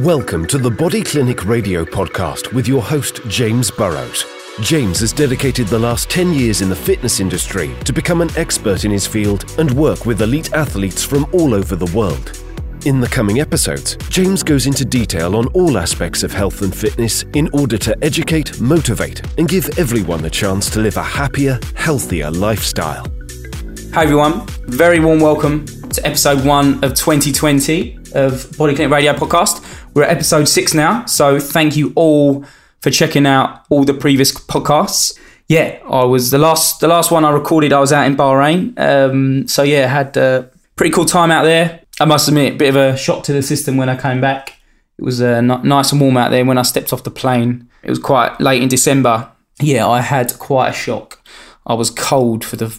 Welcome to the Body Clinic Radio podcast with your host, James Burrows. James has dedicated the last 10 years in the fitness industry to become an expert in his field and work with elite athletes from all over the world. In the coming episodes, James goes into detail on all aspects of health and fitness in order to educate, motivate, and give everyone the chance to live a happier, healthier lifestyle. Hi everyone, very warm welcome to episode one of 2020 of Body Clinic Radio Podcast. We're at episode six now, so thank you all for checking out all the previous podcasts. Yeah, I was the last the last one I recorded. I was out in Bahrain, um, so yeah, had a pretty cool time out there. I must admit, a bit of a shock to the system when I came back. It was uh, nice and warm out there. When I stepped off the plane, it was quite late in December. Yeah, I had quite a shock. I was cold for the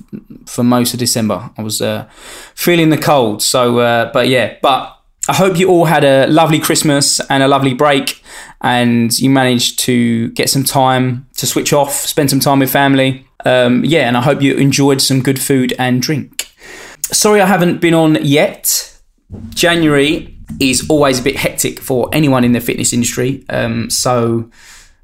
for most of December. I was uh, feeling the cold. So, uh, but yeah, but I hope you all had a lovely Christmas and a lovely break, and you managed to get some time to switch off, spend some time with family. Um, yeah, and I hope you enjoyed some good food and drink. Sorry, I haven't been on yet. January is always a bit hectic for anyone in the fitness industry. Um, so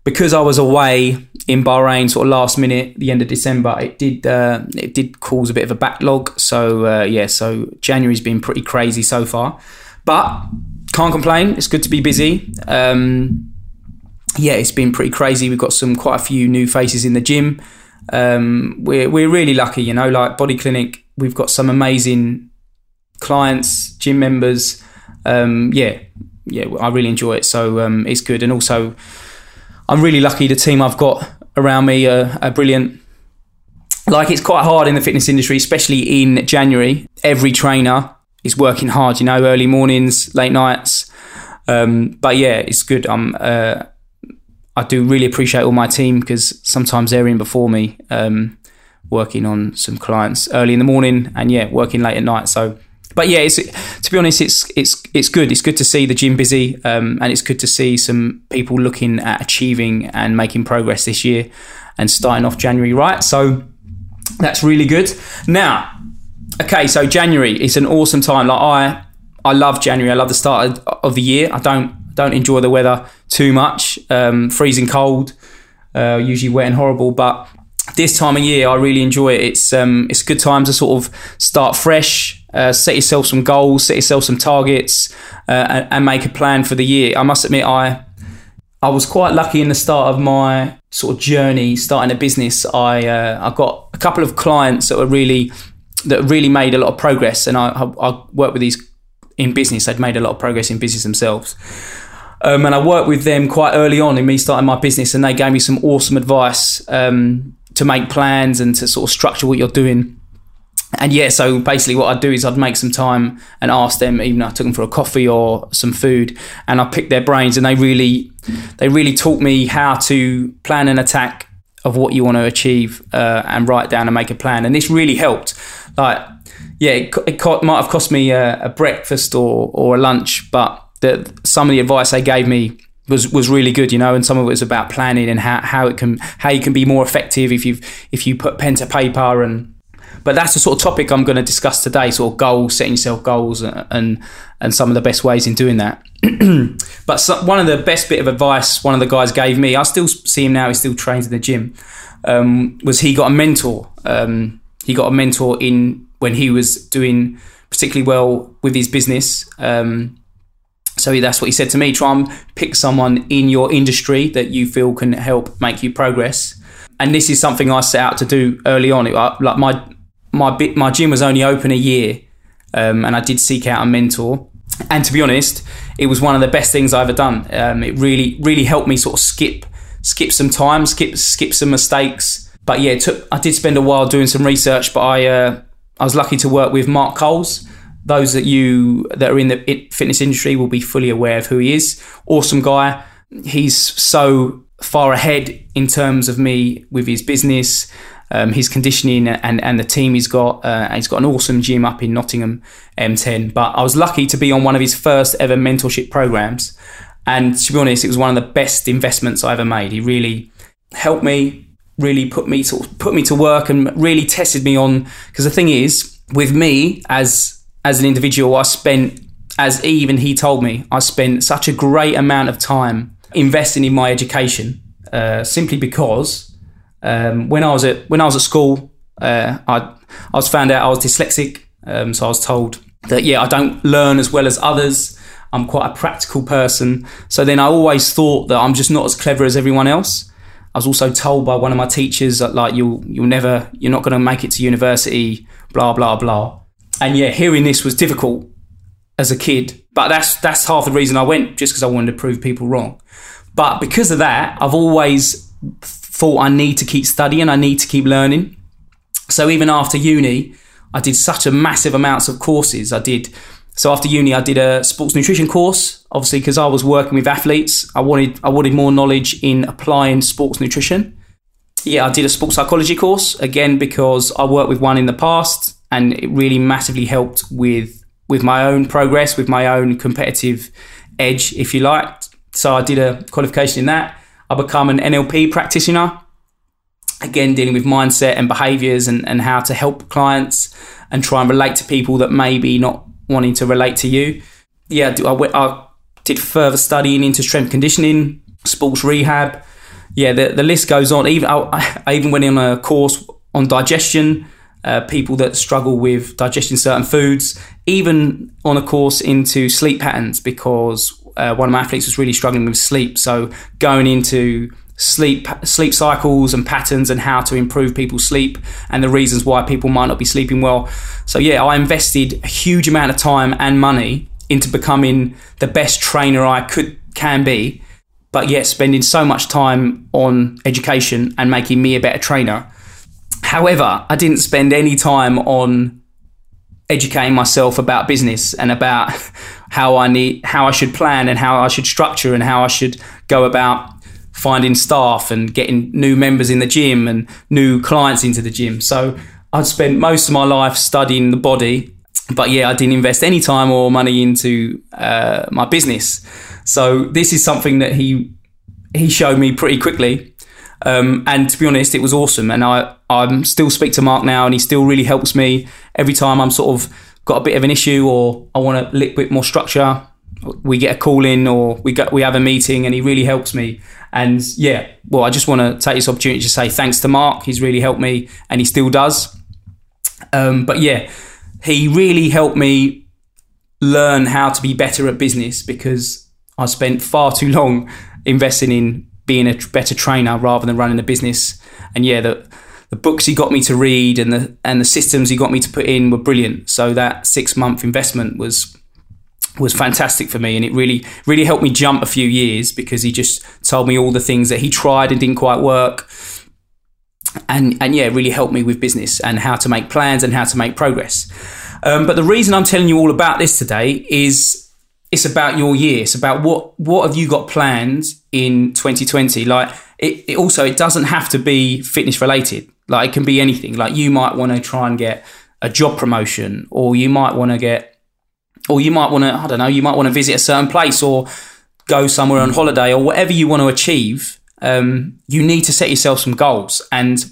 because I was away in Bahrain sort of last minute, the end of December, it did uh, it did cause a bit of a backlog. So uh, yeah, so January's been pretty crazy so far, but can't complain. It's good to be busy. Um, yeah, it's been pretty crazy. We've got some quite a few new faces in the gym. Um, we're we're really lucky, you know. Like Body Clinic, we've got some amazing clients, gym members. Um, yeah, yeah, I really enjoy it. So um, it's good, and also I'm really lucky. The team I've got around me are, are brilliant. Like it's quite hard in the fitness industry, especially in January. Every trainer is working hard. You know, early mornings, late nights. Um, but yeah, it's good. I'm. Uh, I do really appreciate all my team because sometimes they're in before me, um, working on some clients early in the morning, and yeah, working late at night. So but yeah, it's to be honest, it's it's it's good. It's good to see the gym busy, um, and it's good to see some people looking at achieving and making progress this year, and starting off January right. So that's really good. Now, okay, so January is an awesome time. Like I, I love January. I love the start of the year. I don't don't enjoy the weather too much. Um, freezing cold, uh, usually wet and horrible, but this time of year, I really enjoy it. It's um, it's a good time to sort of start fresh, uh, set yourself some goals, set yourself some targets, uh, and, and, make a plan for the year. I must admit, I I was quite lucky in the start of my sort of journey starting a business. I uh, I got a couple of clients that were really that really made a lot of progress, and I I, I worked with these in business. They'd made a lot of progress in business themselves. Um, and I worked with them quite early on in me starting my business, and they gave me some awesome advice. Um, to make plans and to sort of structure what you're doing. And yeah, so basically what I'd do is I'd make some time and ask them, even I took them for a coffee or some food, and I picked their brains, and they really, they really taught me how to plan an attack of what you want to achieve uh, and write down and make a plan. And this really helped. Like, yeah, it, it might have cost me a, a, breakfast or or a lunch, but the, some of the advice they gave me was was really good, you know, and some of it was about planning and how, how it can how you can be more effective if you if you put pen to paper and but that's the sort of topic I'm going to discuss today, sort of goals, setting yourself goals, and and some of the best ways in doing that. but one of the best bit of advice one of the guys gave me, I still see him now. He still trains in the gym. Um, was he got a mentor? Um, he got a mentor in when he was doing particularly well with his business. Um, so that's what he said to me. Try and pick someone in your industry that you feel can help make you progress. And this is something I set out to do early on. like my my my gym was only open a year, um, and I did seek out a mentor. And to be honest, it was one of the best things I ever done. Um, it really really helped me sort of skip skip some time, skip skip some mistakes. But yeah, took, I did spend a while doing some research, but I uh, I was lucky to work with Mark Coles those that you that are in the fitness industry will be fully aware of who he is. Awesome guy. He's so far ahead in terms of me with his business, um, his conditioning, and and the team he's got. Uh, he's got an awesome gym up in Nottingham M10. But I was lucky to be on one of his first ever mentorship programs, and to be honest, it was one of the best investments I ever made. He really helped me, really put me to put me to work, and really tested me on. Because the thing is, with me as as an individual, I spent as even he told me, I spent such a great amount of time investing in my education, uh, simply because um, when I was at when I was at school, uh, I I was found out I was dyslexic. Um, so I was told that yeah, I don't learn as well as others. I'm quite a practical person. So then I always thought that I'm just not as clever as everyone else. I was also told by one of my teachers that like you'll you'll never you're not going to make it to university, blah blah blah. And yeah, hearing this was difficult as a kid, but that's that's half the reason I went, just because I wanted to prove people wrong. But because of that, I've always thought I need to keep studying, I need to keep learning. So even after uni, I did such a massive amounts of courses. I did so after uni, I did a sports nutrition course. Obviously, because I was working with athletes, I wanted I wanted more knowledge in applying sports nutrition. Yeah, I did a sports psychology course again because I worked with one in the past, and it really massively helped with with my own progress, with my own competitive edge, if you like. So I did a qualification in that. I become an NLP practitioner. Again, dealing with mindset and behaviors and, and how to help clients and try and relate to people that maybe not wanting to relate to you. Yeah, I, I did further studying into strength conditioning, sports rehab. Yeah, the, the list goes on. Even I, I even went on a course on digestion, uh, people that struggle with digesting certain foods, even on a course into sleep patterns because uh, one of my athletes was really struggling with sleep. So going into sleep sleep cycles and patterns and how to improve people's sleep and the reasons why people might not be sleeping well. So yeah, I invested a huge amount of time and money into becoming the best trainer I could can be, but yet spending so much time on education and making me a better trainer. However, I didn't spend any time on educating myself about business and about how I need how I should plan and how I should structure and how I should go about finding staff and getting new members in the gym and new clients into the gym. So I'd spent most of my life studying the body, but yeah, I didn't invest any time or money into uh, my business. So this is something that he he showed me pretty quickly. Um, and to be honest, it was awesome. And I I still speak to Mark now, and he still really helps me every time I'm sort of got a bit of an issue or I want a little bit more structure. We get a call in or we get we have a meeting, and he really helps me. And yeah, well, I just want to take this opportunity to say thanks to Mark. He's really helped me, and he still does. Um, but yeah, he really helped me learn how to be better at business because I spent far too long investing in being a better trainer rather than running a business. And yeah, the the books he got me to read and the and the systems he got me to put in were brilliant. So that six month investment was was fantastic for me and it really really helped me jump a few years because he just told me all the things that he tried and didn't quite work and and yeah really helped me with business and how to make plans and how to make progress um, but the reason i'm telling you all about this today is it's about your year it's about what what have you got planned in 2020 like it, it also it doesn't have to be fitness related like it can be anything like you might want to try and get a job promotion or you might want to get or you might want to, I don't know, you might want to visit a certain place or go somewhere on holiday or whatever you want to achieve. Um, you need to set yourself some goals. And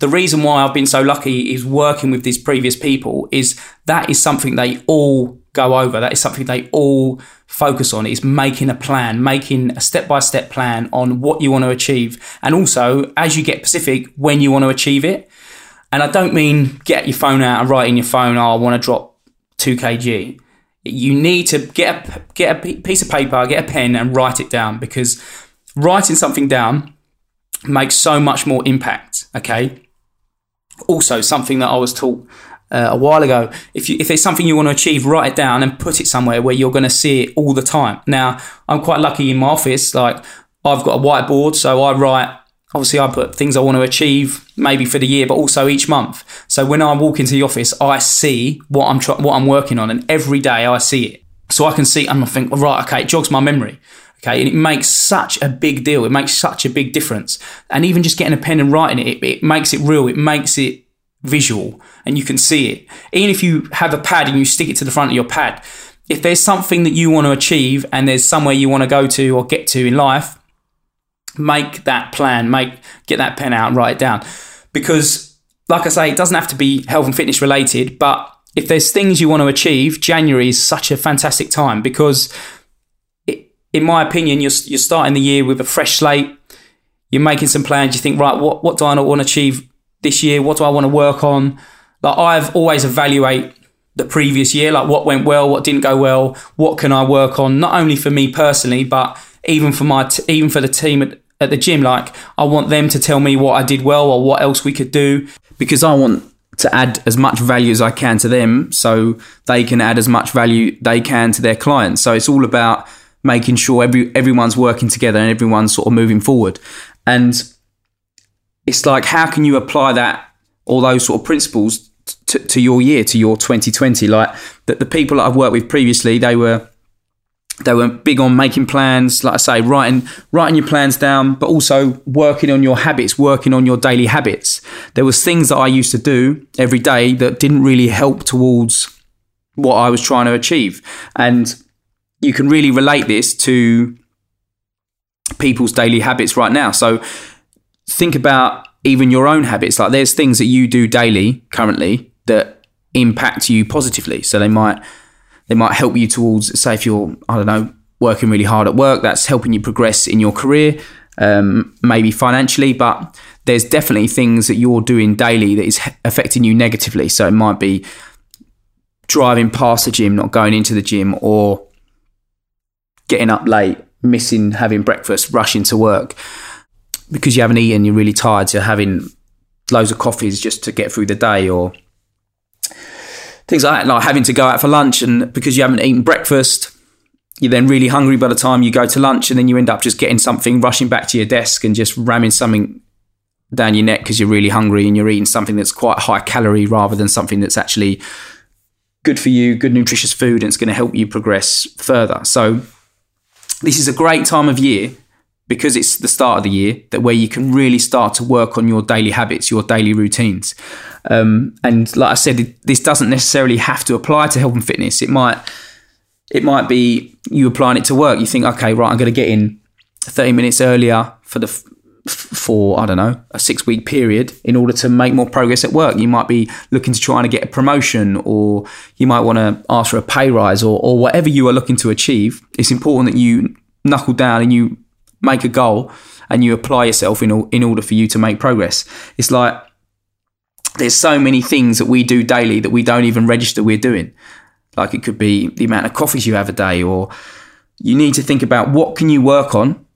the reason why I've been so lucky is working with these previous people is that is something they all go over. That is something they all focus on is making a plan, making a step by step plan on what you want to achieve. And also, as you get specific, when you want to achieve it. And I don't mean get your phone out and write in your phone, oh, I want to drop 2 kg, you need to get a, get a piece of paper, get a pen, and write it down because writing something down makes so much more impact. Okay. Also, something that I was taught uh, a while ago. If you, if it's something you want to achieve, write it down and put it somewhere where you're going to see it all the time. Now, I'm quite lucky in my office. Like I've got a whiteboard, so I write obviously I put things I want to achieve maybe for the year, but also each month. So when I walk into the office, I see what I'm try- what I'm working on, and every day I see it. So I can see and I think, right, okay, it jogs my memory. Okay, and it makes such a big deal. It makes such a big difference. And even just getting a pen and writing it, it, it makes it real. It makes it visual, and you can see it. Even if you have a pad and you stick it to the front of your pad, if there's something that you want to achieve and there's somewhere you want to go to or get to in life, make that plan, make get that pen out and write it down. Because like I say, it doesn't have to be health and fitness related, but if there's things you want to achieve, January is such a fantastic time because, in my opinion, you're, you're starting the year with a fresh slate. You're making some plans. You think, right, what, what do I want to achieve this year? What do I want to work on? Like I've always evaluate the previous year, like what went well, what didn't go well, what can I work on, not only for me personally, but even for my t- even for the team at, at the gym. Like I want them to tell me what I did well or what else we could do because I want to add as much value as I can to them so they can add as much value they can to their clients. So it's all about making sure every everyone's working together and everyone's sort of moving forward. And it's like how can you apply that all those sort of principles to, to your year, to your 2020? Like that the people that I've worked with previously, they were they were big on making plans, like I say, writing writing your plans down, but also working on your habits, working on your daily habits. There was things that I used to do every day that didn't really help towards what I was trying to achieve. And you can really relate this to people's daily habits right now. So think about even your own habits. Like there's things that you do daily currently that impact you positively. So they might they might help you towards, say, if you're, I don't know, working really hard at work, that's helping you progress in your career, um, maybe financially, but there's definitely things that you're doing daily that is affecting you negatively. So it might be driving past the gym, not going into the gym, or getting up late, missing having breakfast, rushing to work because you haven't eaten, you're really tired, so having loads of coffees just to get through the day, or things like that, like having to go out for lunch and because you haven't eaten breakfast, you're then really hungry by the time you go to lunch, and then you end up just getting something, rushing back to your desk and just ramming something down your neck because you're really hungry and you're eating something that's quite high calorie rather than something that's actually good for you, good nutritious food, and it's going to help you progress further. So, this is a great time of year because it's the start of the year that where you can really start to work on your daily habits, your daily routines. Um, and like I said, this doesn't necessarily have to apply to health and fitness. It might it might be you applying it to work. You think, okay, right, I'm going to get in 30 minutes earlier for the for I don't know a six week period in order to make more progress at work. You might be looking to try and get a promotion, or you might want to ask for a pay rise, or or whatever you are looking to achieve. It's important that you knuckle down and you make a goal and you apply yourself in in order for you to make progress. It's like there's so many things that we do daily that we don't even register we're doing. Like it could be the amount of coffees you have a day, or you need to think about what can you work on,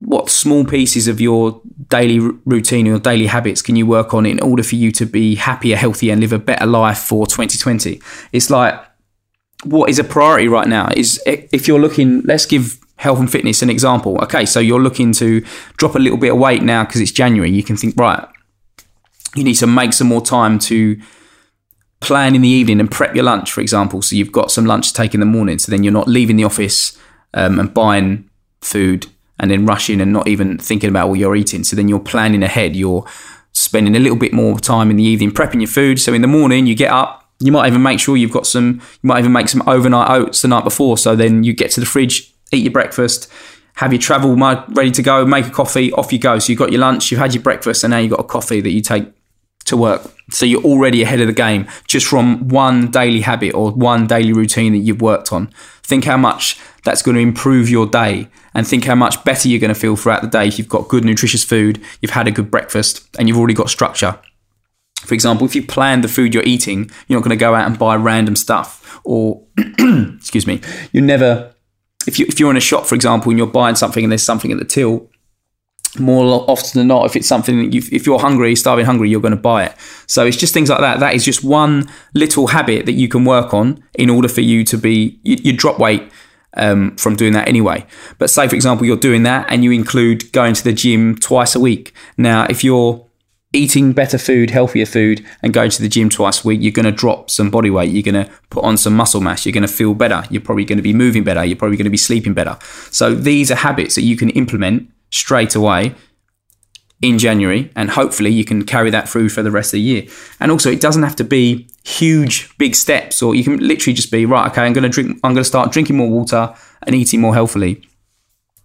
what small pieces of your daily routine or daily habits can you work on in order for you to be happier, healthier, and live a better life for 2020. It's like what is a priority right now is if you're looking. Let's give health and fitness an example. Okay, so you're looking to drop a little bit of weight now because it's January. You can think right you need to make some more time to plan in the evening and prep your lunch, for example. So you've got some lunch to take in the morning. So then you're not leaving the office um, and buying food and then rushing and not even thinking about what you're eating. So then you're planning ahead. You're spending a little bit more time in the evening prepping your food. So in the morning, you get up. You might even make sure you've got some. You might even make some overnight oats the night before. So then you get to the fridge, eat your breakfast, have your travel mug ready to go, make a coffee, off you go. So you've got your lunch, you've had your breakfast, and now you've got a coffee that you take to work. So you're already ahead of the game just from one daily habit or one daily routine that you've worked on. Think how much that's going to improve your day and think how much better you're going to feel throughout the day if you've got good, nutritious food, you've had a good breakfast, and you've already got structure. For example, if you plan the food you're eating, you're not going to go out and buy random stuff or, excuse me, you never, if, you, if you're in a shop, for example, and you're buying something and there's something at the till, more often than not, if it's something that you, if you're hungry, starving hungry, you're going to buy it. So it's just things like that. That is just one little habit that you can work on in order for you to be, you, you drop weight um, from doing that anyway. But say, for example, you're doing that and you include going to the gym twice a week. Now, if you're eating better food, healthier food, and going to the gym twice a week, you're going to drop some body weight. You're going to put on some muscle mass. You're going to feel better. You're probably going to be moving better. You're probably going to be sleeping better. So these are habits that you can implement straight away in January, and hopefully you can carry that through for the rest of the year. And also, it doesn't have to be huge, big steps, or you can literally just be right. Okay, I'm going to drink. I'm going to start drinking more water and eating more healthily.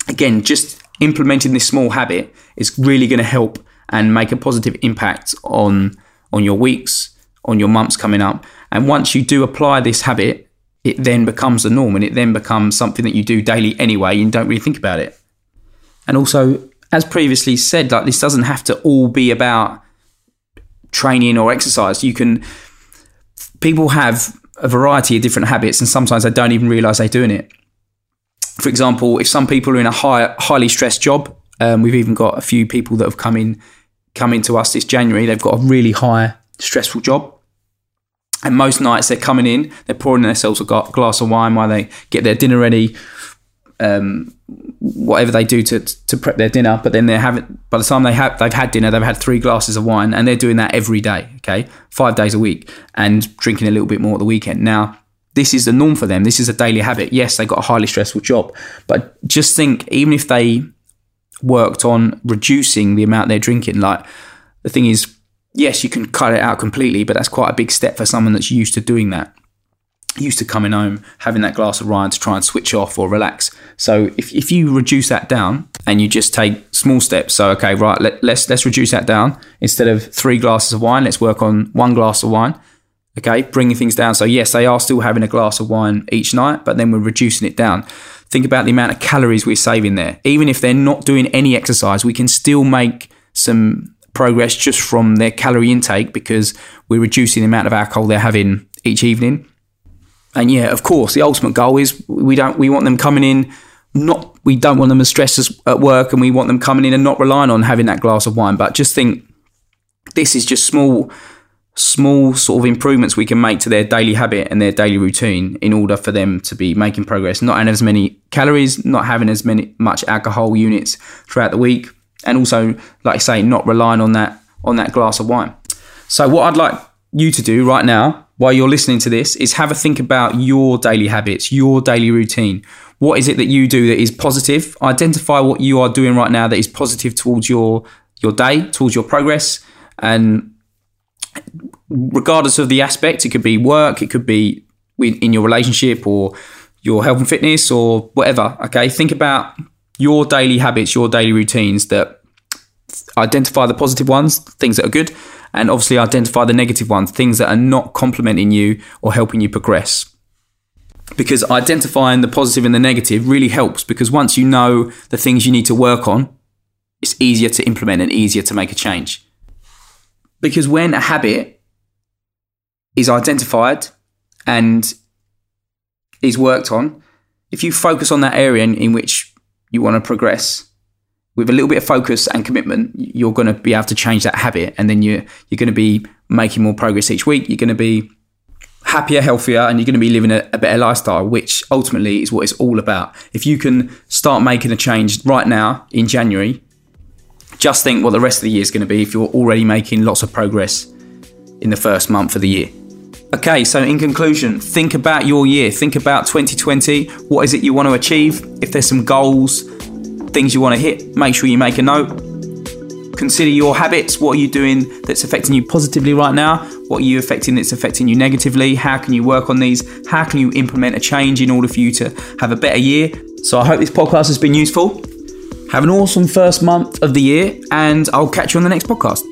Again, just implementing this small habit is really going to help and make a positive impact on on your weeks, on your months coming up, And once you do apply this habit, it then becomes the norm and it then becomes something that you do daily anyway and don't really think about it. And also, as previously said, like this doesn't have to all be about training or exercise. You can people have a variety of different habits and sometimes they don't even realize they're doing it. For example, if some people are in a high, highly stressed job, um, we've even got a few people that have come in come to us this January. They've got a really high stressful job. And most nights they're coming in, they're pouring themselves a glass of wine while they get their dinner ready, um, whatever they do to to prep their dinner. But then they're having by the time they have they've had dinner, they've had three glasses of wine, and they're doing that every day. Okay, five days a week, and drinking a little bit more at the weekend. Now, this is the norm for them. This is a daily habit. Yes, they got a highly stressful job, but just think, even if they worked on reducing the amount they're drinking, like the thing is, yes, you can cut it out completely, but that's quite a big step for someone that's used to doing that used to coming home, having that glass of wine to try and switch off or relax. So if, if you reduce that down and you just take small steps, so okay, right, let, let's let's reduce that down. Instead of three glasses of wine, let's work on one glass of wine. Okay, bringing things down. So yes, they are still having a glass of wine each night, but then we're reducing it down. Think about the amount of calories we're saving there. Even if they're not doing any exercise, we can still make some progress just from their calorie intake because we're reducing the amount of alcohol they're having each evening and yeah, of course, the ultimate goal is we don't we want them coming in not we don't want them as stressed as at work, and we want them coming in and not relying on having that glass of wine. But just think, this is just small small sort of improvements we can make to their daily habit and their daily routine in order for them to be making progress not having as many calories not having as many much alcohol units throughout the week and also like i say not relying on that on that glass of wine so what i'd like you to do right now while you're listening to this is have a think about your daily habits, your daily routine. What is it that you do that is positive? Identify what you are doing right now that is positive towards your your day, towards your progress, and regardless of the aspect, it could be work, it could be in your relationship or your health and fitness or whatever. Okay, think about your daily habits, your daily routines that identify the positive ones, things that are good, and obviously identify the negative ones, things that are not complementing you or helping you progress. Because identifying the positive and the negative really helps because once you know the things you need to work on, it's easier to implement and easier to make a change. Because when a habit is identified and is worked on, if you focus on that area in, in which you want to progress, with a little bit of focus and commitment, you're going to be able to change that habit, and then you're you're going to be making more progress each week. You're going to be happier, healthier, and you're going to be living a, a, better lifestyle, which ultimately is what it's all about. If you can start making a change right now in January, just think what the rest of the year is going to be if you're already making lots of progress in the first month of the year. Okay, so in conclusion, think about your year. Think about 2020. What is it you want to achieve? If there's some goals, things you want to hit, make sure you make a note. Consider your habits. What are you doing that's affecting you positively right now? What are you affecting that's affecting you negatively? How can you work on these? How can you implement a change in order for you to have a better year? So I hope this podcast has been useful. Have an awesome first month of the year, and I'll catch you on the next podcast.